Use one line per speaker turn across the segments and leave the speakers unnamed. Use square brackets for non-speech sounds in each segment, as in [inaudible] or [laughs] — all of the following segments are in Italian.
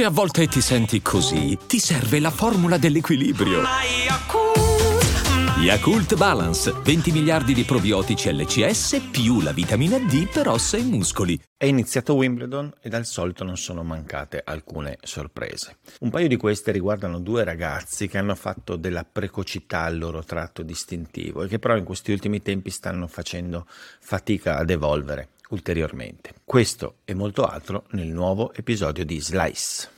Se a volte ti senti così, ti serve la formula dell'equilibrio. Yakult Balance, 20 miliardi di probiotici LCS più la vitamina D per ossa e muscoli.
È iniziato Wimbledon e dal solito non sono mancate alcune sorprese. Un paio di queste riguardano due ragazzi che hanno fatto della precocità il loro tratto distintivo e che però in questi ultimi tempi stanno facendo fatica ad evolvere ulteriormente. Questo e molto altro nel nuovo episodio di Slice.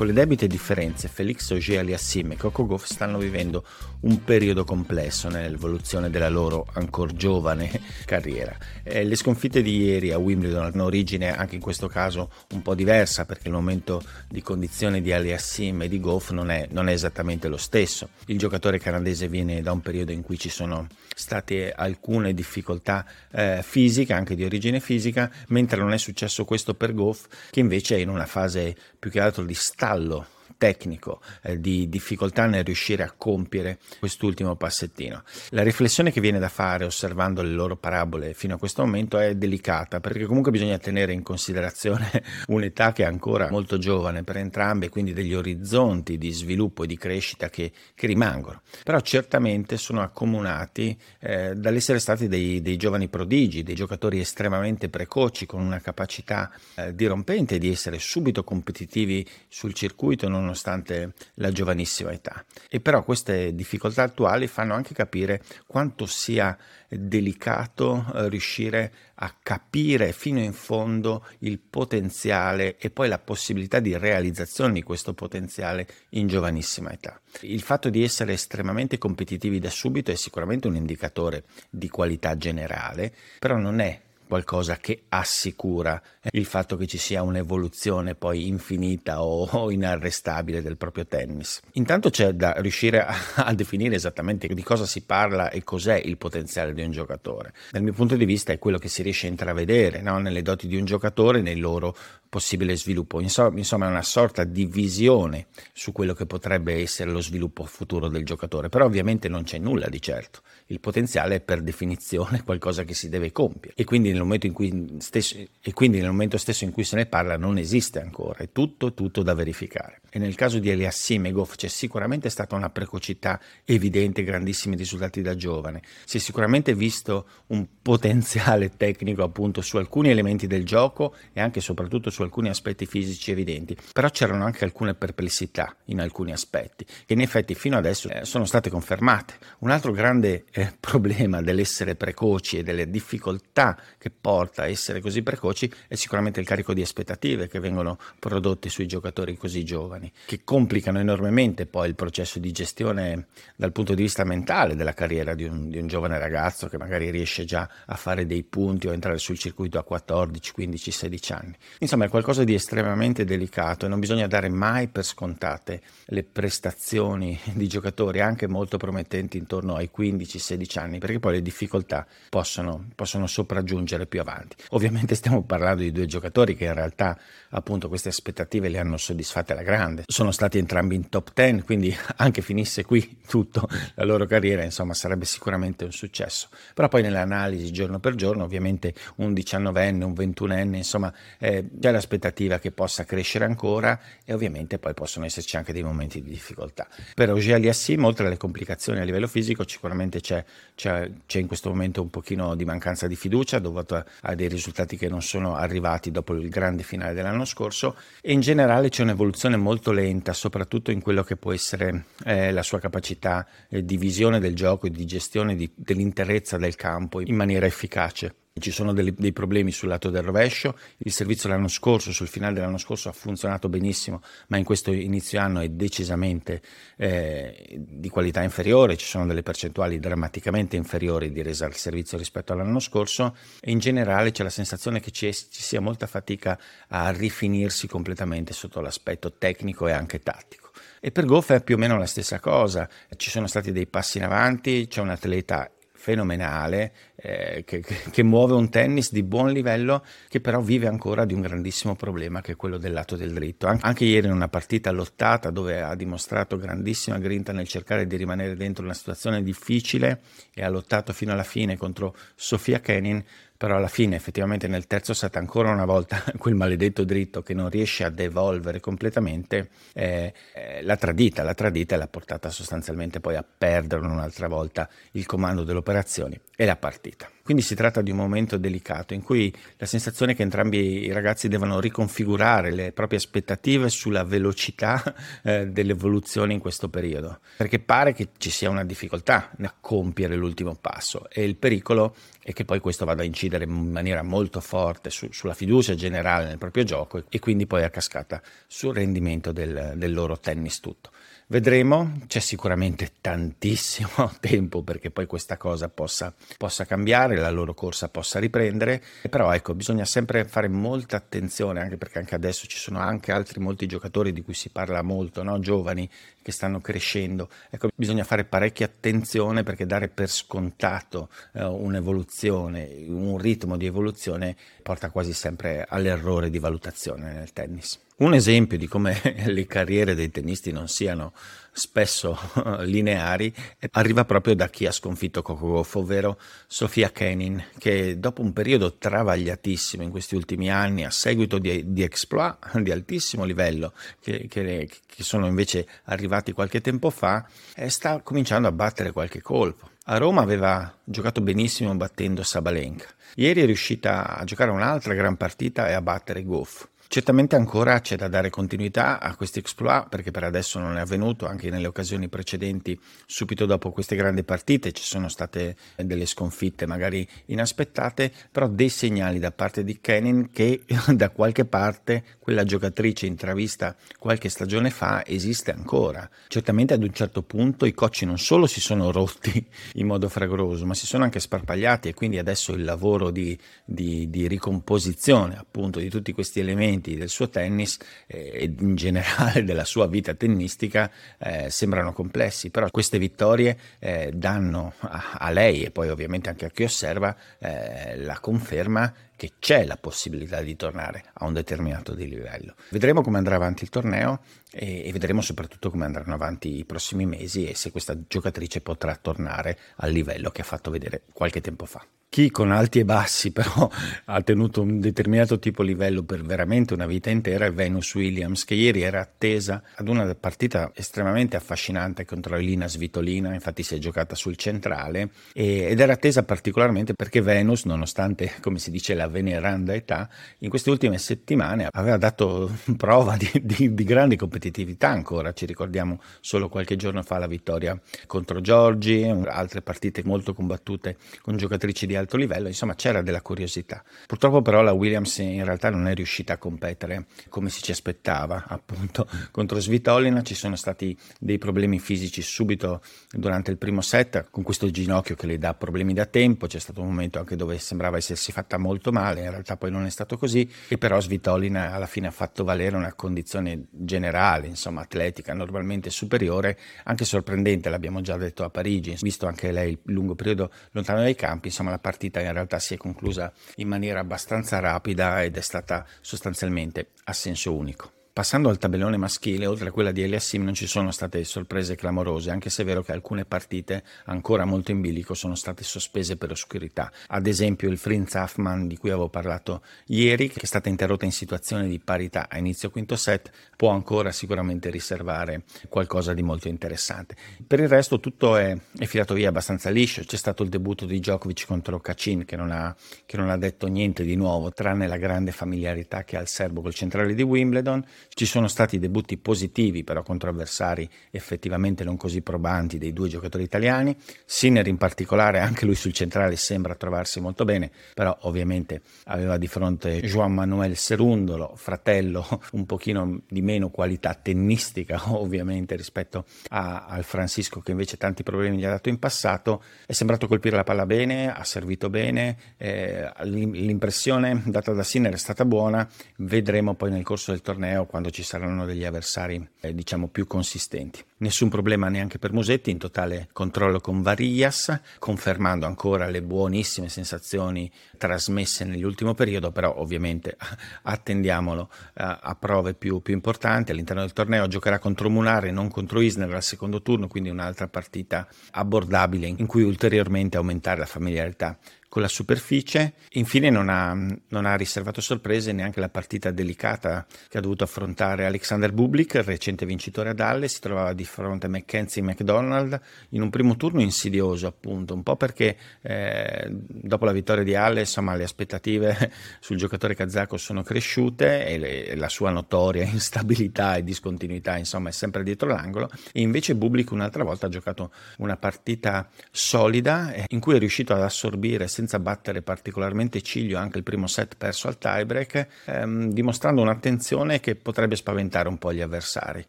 Con le debite differenze, Felix Auger-Aliassime e Coco Gauff stanno vivendo un periodo complesso nell'evoluzione della loro ancora giovane [laughs] carriera. Eh, le sconfitte di ieri a Wimbledon hanno origine anche in questo caso un po' diversa perché il momento di condizione di Aliassime e di Gauff non è, non è esattamente lo stesso. Il giocatore canadese viene da un periodo in cui ci sono state alcune difficoltà eh, fisiche, anche di origine fisica, mentre non è successo questo per Gauff che invece è in una fase più che altro di stato stallo tecnico, eh, di difficoltà nel riuscire a compiere quest'ultimo passettino. La riflessione che viene da fare osservando le loro parabole fino a questo momento è delicata perché comunque bisogna tenere in considerazione [laughs] un'età che è ancora molto giovane per entrambe, quindi degli orizzonti di sviluppo e di crescita che, che rimangono. Però certamente sono accomunati eh, dall'essere stati dei, dei, giovani prodigi, dei giocatori estremamente precoci con una capacità eh, dirompente di essere subito competitivi sul circuito non nonostante la giovanissima età. E però queste difficoltà attuali fanno anche capire quanto sia delicato eh, riuscire a capire fino in fondo il potenziale e poi la possibilità di realizzazione di questo potenziale in giovanissima età. Il fatto di essere estremamente competitivi da subito è sicuramente un indicatore di qualità generale, però non è qualcosa che assicura il fatto che ci sia un'evoluzione poi infinita o, inarrestabile del proprio tennis. Intanto c'è da riuscire a, [laughs] a, definire esattamente di cosa si parla e cos'è il potenziale di un giocatore. Dal mio punto di vista è quello che si riesce a intravedere no? nelle doti di un giocatore, nei loro possibile sviluppo. Insomma, è una sorta di visione su quello che potrebbe essere lo sviluppo futuro del giocatore, però ovviamente non c'è nulla di certo. Il potenziale è per definizione [laughs] qualcosa che si deve compiere e quindi nel momento, in cui stesso, e quindi nel momento stesso in cui se ne parla non esiste ancora, è tutto, tutto da verificare. E nel caso di Eliassim e Goff c'è sicuramente stata una precocità evidente, grandissimi risultati da giovane. Si è sicuramente visto un [laughs] potenziale tecnico appunto su alcuni elementi del gioco e anche e soprattutto su su alcuni aspetti fisici evidenti, però c'erano anche alcune perplessità in alcuni aspetti, che in effetti fino adesso eh, sono state confermate. Un altro grande eh, [laughs] problema dell'essere precoci e delle difficoltà che porta a essere così precoci è sicuramente il carico di aspettative che vengono prodotte sui giocatori così giovani, che complicano enormemente poi il processo di gestione dal punto di vista mentale della carriera di un, di un giovane ragazzo che magari riesce già a fare dei punti o entrare sul circuito a 14, 15, 16 anni. Insomma, qualcosa di estremamente delicato e non bisogna dare mai per scontate le prestazioni [laughs] di giocatori anche molto promettenti intorno ai 15-16 anni, perché poi le difficoltà possono, possono sopraggiungere più avanti. Ovviamente stiamo parlando di due giocatori che in realtà appunto queste aspettative le hanno soddisfatte alla grande. Sono stati entrambi in top 10, quindi [laughs] anche finisse qui tutto la loro carriera, insomma, sarebbe sicuramente un successo. Però poi nell'analisi giorno per giorno, ovviamente un 19enne, un 21enne, insomma, eh, già l'aspettativa che possa crescere ancora e ovviamente poi possono esserci anche dei momenti di difficoltà. Per Auger Aliassim, oltre alle complicazioni a livello fisico, sicuramente c'è, c'è, c'è, in questo momento un pochino di mancanza di fiducia dovuto a dei risultati che non sono arrivati dopo il grande finale dell'anno scorso e in generale c'è un'evoluzione molto lenta, soprattutto in quello che può essere eh, la sua capacità eh, di visione del gioco e di gestione di, dell'interezza del campo in maniera efficace. Ci sono dei, dei problemi sul lato del rovescio, il servizio l'anno scorso, sul finale dell'anno scorso ha funzionato benissimo, ma in questo inizio anno è decisamente eh, di qualità inferiore, ci sono delle percentuali drammaticamente inferiori di resa al servizio rispetto all'anno scorso. E in generale c'è la sensazione che ci, ci sia molta fatica a rifinirsi completamente sotto l'aspetto tecnico e anche tattico. E per Goff è più o meno la stessa cosa, ci sono stati dei passi in avanti, c'è un atleta fenomenale eh, che, che, muove un tennis di buon livello che però vive ancora di un grandissimo problema che è quello del lato del dritto. An- anche ieri in una partita lottata dove ha dimostrato grandissima grinta nel cercare di rimanere dentro una situazione difficile e ha lottato fino alla fine contro Sofia Kenin però alla fine effettivamente nel terzo set ancora una volta [laughs] quel maledetto dritto che non riesce a devolvere completamente eh, eh, l'ha tradita, l'ha tradita e l'ha portata sostanzialmente poi a perdere un'altra volta il comando delle operazioni e la partita. Quindi si tratta di un momento delicato in cui la sensazione è che entrambi i ragazzi devono riconfigurare le proprie aspettative sulla velocità [laughs] eh, dell'evoluzione in questo periodo, perché pare che ci sia una difficoltà a compiere l'ultimo passo e il pericolo è che poi questo vada a incidere in maniera molto forte su, sulla fiducia generale nel proprio gioco e, e, quindi poi a cascata sul rendimento del, del loro tennis tutto. Vedremo, c'è sicuramente tantissimo [laughs] tempo perché poi questa cosa possa, possa, cambiare, la loro corsa possa riprendere, però ecco, bisogna sempre fare molta attenzione, anche perché anche adesso ci sono anche altri molti giocatori di cui si parla molto, no? giovani che stanno crescendo. Ecco, bisogna fare parecchia attenzione perché dare per scontato eh, un'evoluzione, un ritmo di evoluzione porta quasi sempre all'errore di valutazione nel tennis. Un esempio di come [laughs] le carriere dei tennisti non siano spesso [laughs] lineari arriva proprio da chi ha sconfitto Coco Goff, ovvero Sofia Kenin, che dopo un periodo travagliatissimo in questi ultimi anni, a seguito di, di exploit di altissimo livello, che, che, che sono invece arrivati qualche tempo fa, eh, sta cominciando a battere qualche colpo. A Roma aveva giocato benissimo battendo Sabalenka. Ieri è riuscita a giocare un'altra gran partita e a battere Goff. Certamente ancora c'è da dare continuità a questi exploit perché per adesso non è avvenuto, anche nelle occasioni precedenti, subito dopo queste grandi partite ci sono state delle sconfitte magari inaspettate, però dei segnali da parte di Kenin che [laughs] da qualche parte quella giocatrice intravista qualche stagione fa esiste ancora. Certamente ad un certo punto i cocci non solo si sono rotti [laughs] in modo fragoroso, ma si sono anche sparpagliati e quindi adesso il lavoro di, di, di ricomposizione appunto di tutti questi elementi momenti del suo tennis eh, e in generale [laughs] della sua vita tennistica eh, sembrano complessi, però queste vittorie eh, danno a, a, lei e poi ovviamente anche a chi osserva eh, la conferma che c'è la possibilità di tornare a un determinato livello. Vedremo come andrà avanti il torneo e, e, vedremo soprattutto come andranno avanti i prossimi mesi e se questa giocatrice potrà tornare al livello che ha fatto vedere qualche tempo fa. Chi con alti e bassi [laughs] però ha tenuto un determinato tipo di livello per veramente una vita intera è Venus Williams che ieri era attesa ad una partita estremamente affascinante contro Elina Svitolina, infatti si è giocata sul centrale e, ed era attesa particolarmente perché Venus nonostante [laughs] come si dice la veneranda età in queste ultime settimane aveva dato [laughs] prova di, di, di grandi competitività ancora, ci ricordiamo solo qualche giorno fa la vittoria contro Giorgi, altre partite molto combattute con giocatrici di alto livello, insomma c'era della curiosità. Purtroppo però la Williams in realtà non è riuscita a competere come si ci aspettava, appunto [laughs] contro Svitolina. Ci sono stati dei problemi fisici subito durante il primo set, con questo ginocchio che le dà problemi da tempo, c'è stato un momento anche dove sembrava essersi fatta molto male, in realtà poi non è stato così, e però Svitolina alla fine ha fatto valere una condizione generale, insomma atletica, normalmente superiore, anche sorprendente, l'abbiamo già detto a Parigi, visto anche lei il lungo periodo lontano dai campi, insomma la partita in realtà si è conclusa in maniera abbastanza rapida ed è stata sostanzialmente a senso unico. Passando al tabellone maschile, oltre a quella di Eliassim non ci sono state sorprese clamorose, anche se è vero che alcune partite ancora molto in bilico sono state sospese per oscurità. Ad esempio il Frinz Hoffman di cui avevo parlato ieri, che è stata interrotta in situazione di parità a inizio quinto set, può ancora sicuramente riservare qualcosa di molto interessante. Per il resto tutto è, è filato via abbastanza liscio, c'è stato il debutto di Djokovic contro Kacin che non, ha, che non ha detto niente di nuovo, tranne la grande familiarità che ha il serbo col centrale di Wimbledon. Ci sono stati debutti positivi però contro avversari effettivamente non così probanti dei due giocatori italiani. Sinner in particolare, anche lui sul centrale sembra trovarsi molto bene, però ovviamente aveva di fronte Juan Manuel Serundolo, fratello [laughs] un pochino di meno qualità tennistica [laughs] ovviamente rispetto a, al Francisco che invece tanti problemi gli ha dato in passato. È sembrato colpire la palla bene, ha servito bene, eh, l'impressione data da Sinner è stata buona, vedremo poi nel corso del torneo quando ci saranno degli avversari eh, diciamo più consistenti. Nessun problema neanche per Musetti, in totale controllo con Varias, confermando ancora le buonissime sensazioni trasmesse nell'ultimo periodo, però ovviamente [laughs] attendiamolo uh, a prove più, più, importanti. All'interno del torneo giocherà contro Munare, non contro Isner al secondo turno, quindi un'altra partita abbordabile in cui ulteriormente aumentare la familiarità con la superficie. Infine non ha, non ha, riservato sorprese neanche la partita delicata che ha dovuto affrontare Alexander Bublik, il recente vincitore ad Halle, si trovava di fronte a Mackenzie McDonald in un primo turno insidioso appunto, un po' perché eh, dopo la vittoria di Halle insomma le aspettative [laughs] sul giocatore kazako sono cresciute e, le, la sua notoria [laughs] instabilità e discontinuità insomma è sempre dietro l'angolo e invece Bublik un'altra volta ha giocato una partita solida eh, in cui è riuscito ad assorbire senza battere particolarmente ciglio anche il primo set perso al tiebreak, ehm, dimostrando un'attenzione che potrebbe spaventare un po' gli avversari.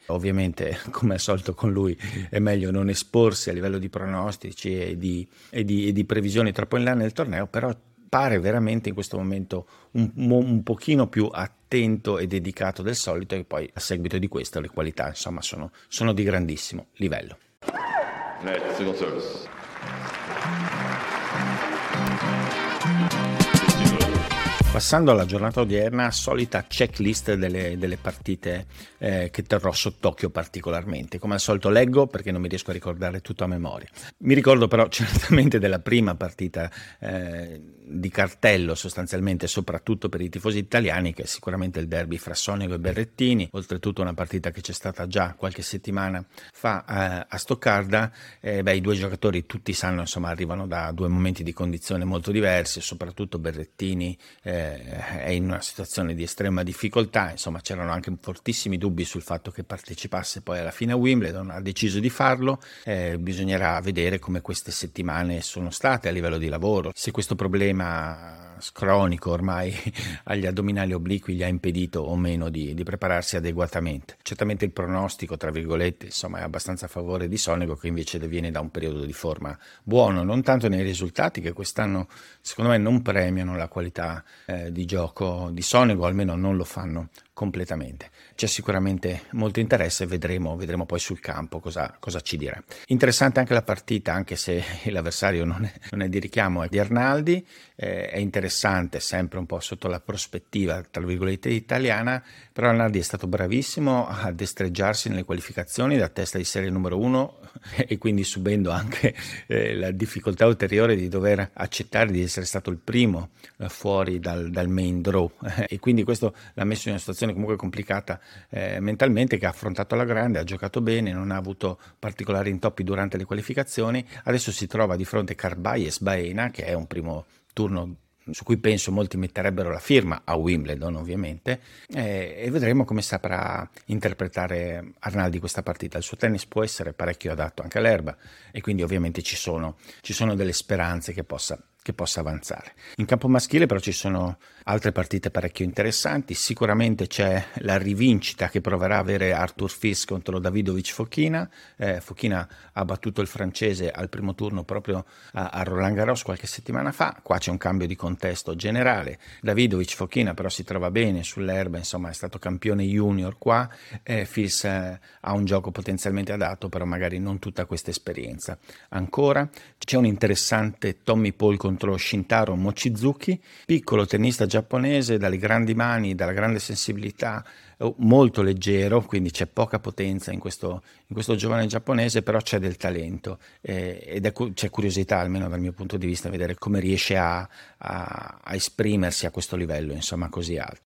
Ovviamente, [laughs] come al solito con lui, è meglio non esporsi a livello di pronostici e di, e di, e di previsioni troppo in là nel torneo, però pare veramente in questo momento un, un pochino più attento e dedicato del solito e poi a seguito di questo le qualità insomma sono, sono di grandissimo livello. Net, Passando alla giornata odierna, solita checklist delle, delle partite eh, che terrò sott'occhio particolarmente. Come al solito leggo perché non mi riesco a ricordare tutto a memoria. Mi ricordo però [laughs] certamente della prima partita eh, di cartello sostanzialmente, soprattutto per i tifosi italiani, che è sicuramente il derby fra Sonego e Berrettini, oltretutto una partita che c'è stata già qualche settimana fa eh, a Stoccarda. Eh, beh, I due giocatori tutti sanno, insomma, arrivano da due momenti di condizione molto diversi, soprattutto Berrettini eh, è in una situazione di estrema difficoltà, insomma c'erano anche fortissimi dubbi sul fatto che partecipasse poi alla fine a Wimbledon, ha deciso di farlo, eh, bisognerà vedere come queste settimane sono state a livello di lavoro, se questo problema cronico ormai [laughs] agli addominali obliqui gli ha impedito o meno di, di, prepararsi adeguatamente. Certamente il pronostico, tra virgolette, insomma, è abbastanza a favore di Sonego che invece viene da un periodo di forma buono, non tanto nei risultati che quest'anno secondo me non premiano la qualità eh, di gioco di Sonego, almeno non lo fanno completamente. C'è sicuramente molto interesse, vedremo, vedremo poi sul campo cosa, cosa, ci dirà. Interessante anche la partita, anche se [laughs] l'avversario non è, non è di richiamo, è di Arnaldi, eh, è interessante sempre un po' sotto la prospettiva, tra virgolette, italiana, però Arnaldi è stato bravissimo a destreggiarsi nelle qualificazioni da testa di serie numero uno [laughs] e quindi subendo anche eh, la difficoltà ulteriore di dover accettare di essere stato il primo eh, fuori dal, dal, main draw [laughs] e quindi questo l'ha messo in una situazione comunque complicata eh, mentalmente che ha affrontato alla grande, ha giocato bene, non ha avuto particolari intoppi durante le qualificazioni, adesso si trova di fronte Carbayes Baena che è un primo turno su cui penso molti metterebbero la firma a Wimbledon ovviamente eh, e vedremo come saprà interpretare Arnaldi questa partita. Il suo tennis può essere parecchio adatto anche all'erba e quindi ovviamente ci sono, ci sono delle speranze che possa che possa avanzare. In campo maschile però ci sono altre partite parecchio interessanti, sicuramente c'è la rivincita che proverà a avere Arthur Fils contro Davidovic Fochina, eh, Fochina ha battuto il francese al primo turno proprio a, a, Roland Garros qualche settimana fa, qua c'è un cambio di contesto generale, Davidovic Fochina però si trova bene sull'erba, insomma è stato campione junior qua, eh, Fils eh, ha un gioco potenzialmente adatto però magari non tutta questa esperienza. Ancora c'è un interessante Tommy Paul contro contro Shintaro Mochizuki, piccolo tennista giapponese dalle grandi mani, dalla grande sensibilità, eh, molto leggero, quindi c'è poca potenza in questo, in questo giovane giapponese, però c'è del talento eh, ed è, c'è curiosità, almeno dal mio punto di vista, vedere come riesce a, a, a esprimersi a questo livello, insomma, così alto.